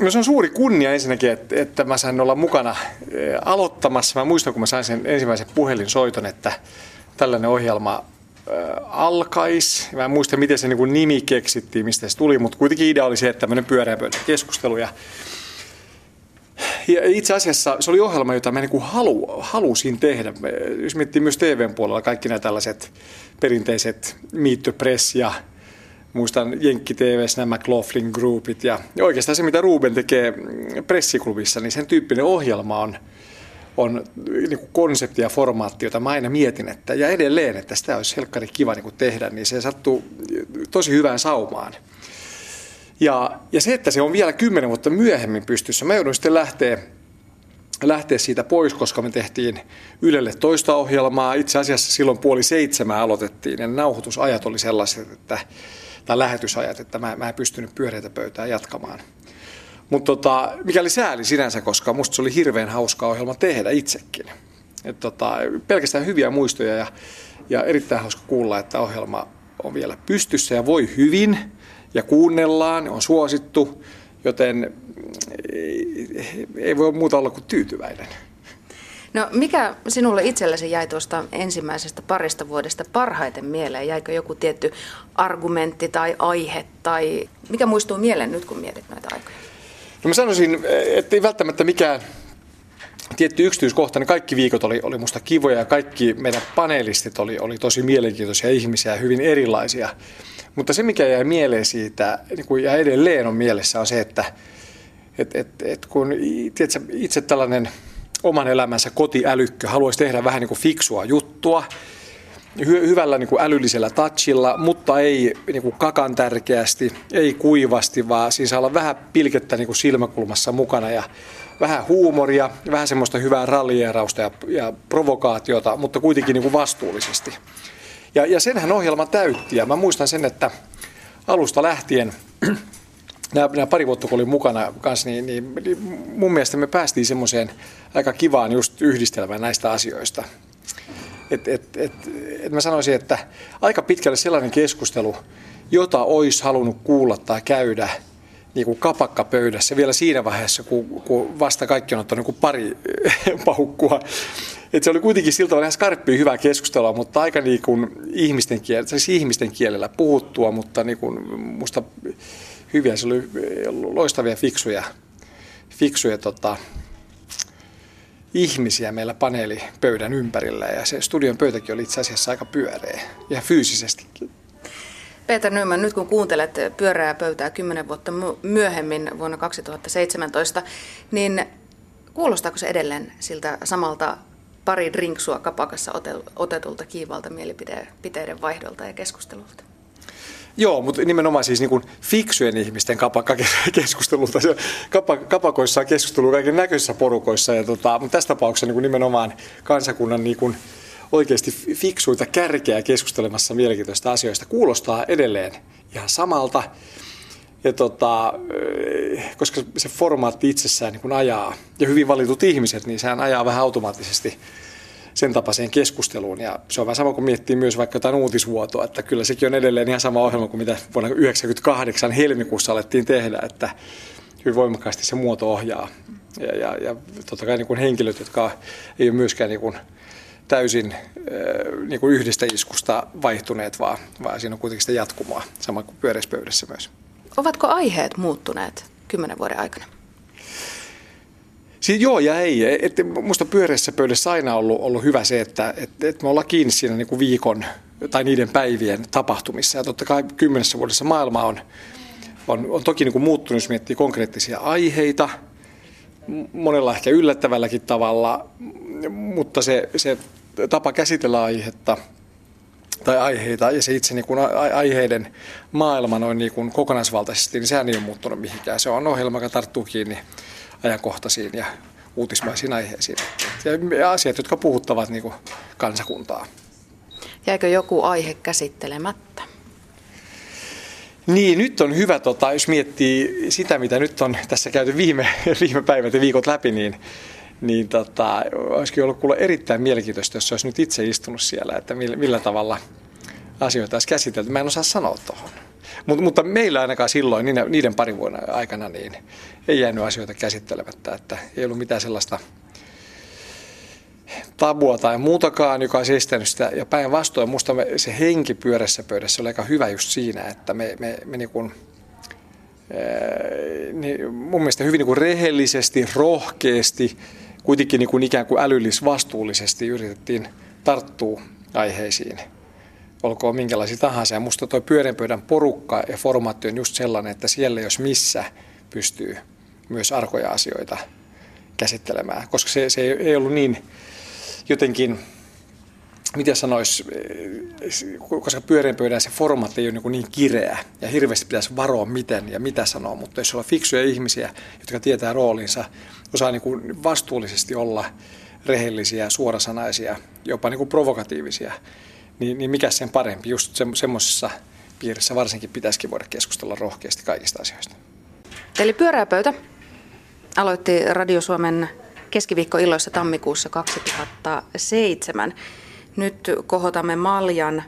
No se on suuri kunnia ensinnäkin, että, että mä sain olla mukana eh, aloittamassa. Mä muistan, kun mä sain sen ensimmäisen puhelinsoiton, että tällainen ohjelma alkaisi. Mä en muista, miten se niin nimi keksittiin, mistä se tuli, mutta kuitenkin idea oli se, että tämmöinen pyöreä keskustelu. Ja, ja itse asiassa se oli ohjelma, jota mä niin halu, halusin tehdä. Jos miettii myös TVn puolella kaikki nämä tällaiset perinteiset Meet the Press ja muistan Jenkki TVs nämä McLaughlin Groupit ja, oikeastaan se, mitä Ruben tekee pressiklubissa, niin sen tyyppinen ohjelma on – on niin kuin konsepti ja formaatti, jota mä aina mietin, että, ja edelleen, että sitä olisi helkkari kiva niin kuin tehdä, niin se sattuu tosi hyvään saumaan. Ja, ja se, että se on vielä kymmenen vuotta myöhemmin pystyssä, mä joudun sitten lähteä, lähteä siitä pois, koska me tehtiin Ylelle toista ohjelmaa. Itse asiassa silloin puoli seitsemää aloitettiin ja nauhoitusajat oli sellaiset, että, tai lähetysajat, että mä, mä en pystynyt pyöreitä pöytää jatkamaan. Mutta tota, mikä oli sääli sinänsä, koska musta se oli hirveän hauska ohjelma tehdä itsekin. Et tota, pelkästään hyviä muistoja ja, ja erittäin hauska kuulla, että ohjelma on vielä pystyssä ja voi hyvin ja kuunnellaan, on suosittu, joten ei, ei voi muuta olla kuin tyytyväinen. No mikä sinulle itsellesi jäi tuosta ensimmäisestä parista vuodesta parhaiten mieleen? Jäikö joku tietty argumentti tai aihe tai mikä muistuu mieleen nyt, kun mietit näitä aikoja? No mä sanoisin, että ei välttämättä mikään tietty yksityiskohta, niin kaikki viikot oli, oli musta kivoja ja kaikki meidän panelistit oli, oli tosi mielenkiintoisia ihmisiä ja hyvin erilaisia. Mutta se, mikä jäi mieleen siitä, niin kuin ja edelleen on mielessä, on se, että et, et, et kun tiedätkö, itse tällainen oman elämänsä kotiälykkö haluaisi tehdä vähän niin kuin fiksua juttua, hy- hyvällä niin kuin älyllisellä touchilla, mutta ei niin kuin kakan tärkeästi, ei kuivasti, vaan siinä saa olla vähän pilkettä niin kuin silmäkulmassa mukana ja vähän huumoria, vähän semmoista hyvää rallierausta ja, ja provokaatiota, mutta kuitenkin niin kuin vastuullisesti. Ja, ja senhän ohjelma täytti ja mä muistan sen, että alusta lähtien nämä, nämä pari vuotta kun olin mukana kanssa, niin, niin, mun mielestä me päästiin semmoiseen aika kivaan just yhdistelmään näistä asioista. Et, et, et, et mä sanoisin, että aika pitkälle sellainen keskustelu, jota olisi halunnut kuulla tai käydä niin kuin kapakkapöydässä vielä siinä vaiheessa, kun, kun vasta kaikki on ottanut niin pari paukkua. Et se oli kuitenkin siltä tavalla ihan skarppia hyvää keskustelua, mutta aika niin kuin ihmisten, kielellä, siis ihmisten kielellä puhuttua, mutta niin kuin musta hyviä, se oli loistavia, fiksuja, fiksuja tota, ihmisiä meillä paneelipöydän ympärillä ja se studion pöytäkin oli itse asiassa aika pyöreä ja fyysisestikin. Peter Nyman, nyt kun kuuntelet pyöreää pöytää kymmenen vuotta myöhemmin vuonna 2017, niin kuulostaako se edelleen siltä samalta pari drinksua kapakassa otetulta kiivalta mielipiteiden vaihdolta ja keskustelulta? Joo, mutta nimenomaan siis niin kuin fiksujen ihmisten kapakkakeskustelulta. kapakoissa on keskustelu kaiken näköisissä porukoissa, ja tota, mutta tässä tapauksessa niin kuin nimenomaan kansakunnan niin kuin oikeasti fiksuita kärkeä keskustelemassa mielenkiintoista asioista kuulostaa edelleen ihan samalta. Ja tota, koska se formaatti itsessään niin ajaa, ja hyvin valitut ihmiset, niin sehän ajaa vähän automaattisesti sen tapaiseen keskusteluun. Ja se on vähän sama kuin miettii myös vaikka jotain uutisvuotoa, että kyllä sekin on edelleen ihan sama ohjelma kuin mitä vuonna 1998 helmikuussa alettiin tehdä, että hyvin voimakkaasti se muoto ohjaa. Ja, ja, ja totta kai niin kuin henkilöt, jotka ei ole myöskään niin kuin täysin niin kuin yhdestä iskusta vaihtuneet, vaan, vaan siinä on kuitenkin sitä jatkumoa, sama kuin pyöreässä pöydässä myös. Ovatko aiheet muuttuneet kymmenen vuoden aikana? Siis joo ja ei. Et musta pyöreässä pöydässä aina ollut, ollut hyvä se, että et, et me ollaan kiinni siinä niin kuin viikon tai niiden päivien tapahtumissa. Ja totta kai kymmenessä vuodessa maailma on, on, on toki niin kuin muuttunut, jos miettii konkreettisia aiheita, monella ehkä yllättävälläkin tavalla, mutta se, se tapa käsitellä aihetta tai aiheita ja se itse niin kuin aiheiden maailma noin niin kuin kokonaisvaltaisesti, niin sehän ei ole muuttunut mihinkään. Se on ohjelma, joka tarttuu kiinni ajankohtaisiin ja uutismaisiin aiheisiin. Ja asiat, jotka puhuttavat niin kuin kansakuntaa. Jäikö joku aihe käsittelemättä? Niin, nyt on hyvä, tota, jos miettii sitä, mitä nyt on tässä käyty viime, viime päivät ja viikot läpi, niin, niin tota, olisikin ollut kuulla erittäin mielenkiintoista, jos olisi nyt itse istunut siellä, että millä, millä tavalla asioita olisi käsitelty. Mä en osaa sanoa tuohon. Mut, mutta meillä ainakaan silloin, niiden, niiden parin vuoden aikana, niin ei jäänyt asioita käsittelemättä, että ei ollut mitään sellaista tabua tai muutakaan, joka olisi estänyt sitä. Ja päinvastoin minusta se henki pyörässä pöydässä oli aika hyvä just siinä, että me, me, me niin kuin, niin mun mielestä hyvin niin kuin rehellisesti, rohkeasti, kuitenkin niin kuin ikään kuin älyllis-vastuullisesti yritettiin tarttua aiheisiin, olkoon minkälaisia tahansa. Ja musta tuo pyöränpöydän porukka ja formaatti on just sellainen, että siellä jos missä pystyy myös arkoja asioita käsittelemään, koska se, se ei ollut niin jotenkin, miten sanois, koska pyöreän pöydän se formaatti ei ole niin, niin kireä ja hirveästi pitäisi varoa miten ja mitä sanoa, mutta jos on fiksuja ihmisiä, jotka tietää roolinsa, osaa niin kuin vastuullisesti olla rehellisiä, suorasanaisia, jopa niin kuin provokatiivisia, niin, niin mikä sen parempi, just se, semmoisessa piirissä varsinkin pitäisikin voida keskustella rohkeasti kaikista asioista. Eli pyörää pöytä aloitti Radio Suomen keskiviikkoilloissa tammikuussa 2007. Nyt kohotamme Maljan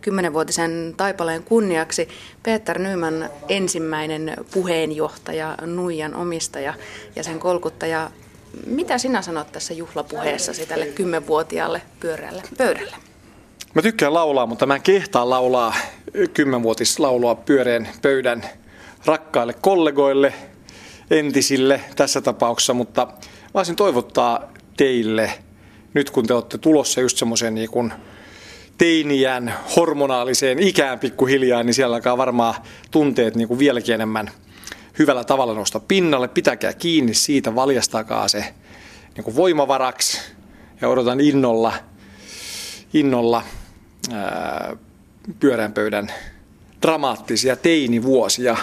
kymmenenvuotisen taipaleen kunniaksi Peter Nyman ensimmäinen puheenjohtaja, Nuijan omistaja ja sen kolkuttaja. Mitä sinä sanot tässä juhlapuheessasi tälle kymmenvuotiaalle pyöreälle pöydälle? Mä tykkään laulaa, mutta mä en kehtaa laulaa kymmenvuotislaulua pyöreän pöydän rakkaille kollegoille, entisille tässä tapauksessa, mutta Mä olisin toivottaa teille, nyt kun te olette tulossa just semmoisen niin teiniän hormonaaliseen ikään pikkuhiljaa, niin siellä alkaa varmaan tunteet niin kuin vieläkin enemmän hyvällä tavalla nousta pinnalle. Pitäkää kiinni siitä, valjastakaa se niin kuin voimavaraksi ja odotan innolla, innolla ää, pyörän pöydän dramaattisia teinivuosia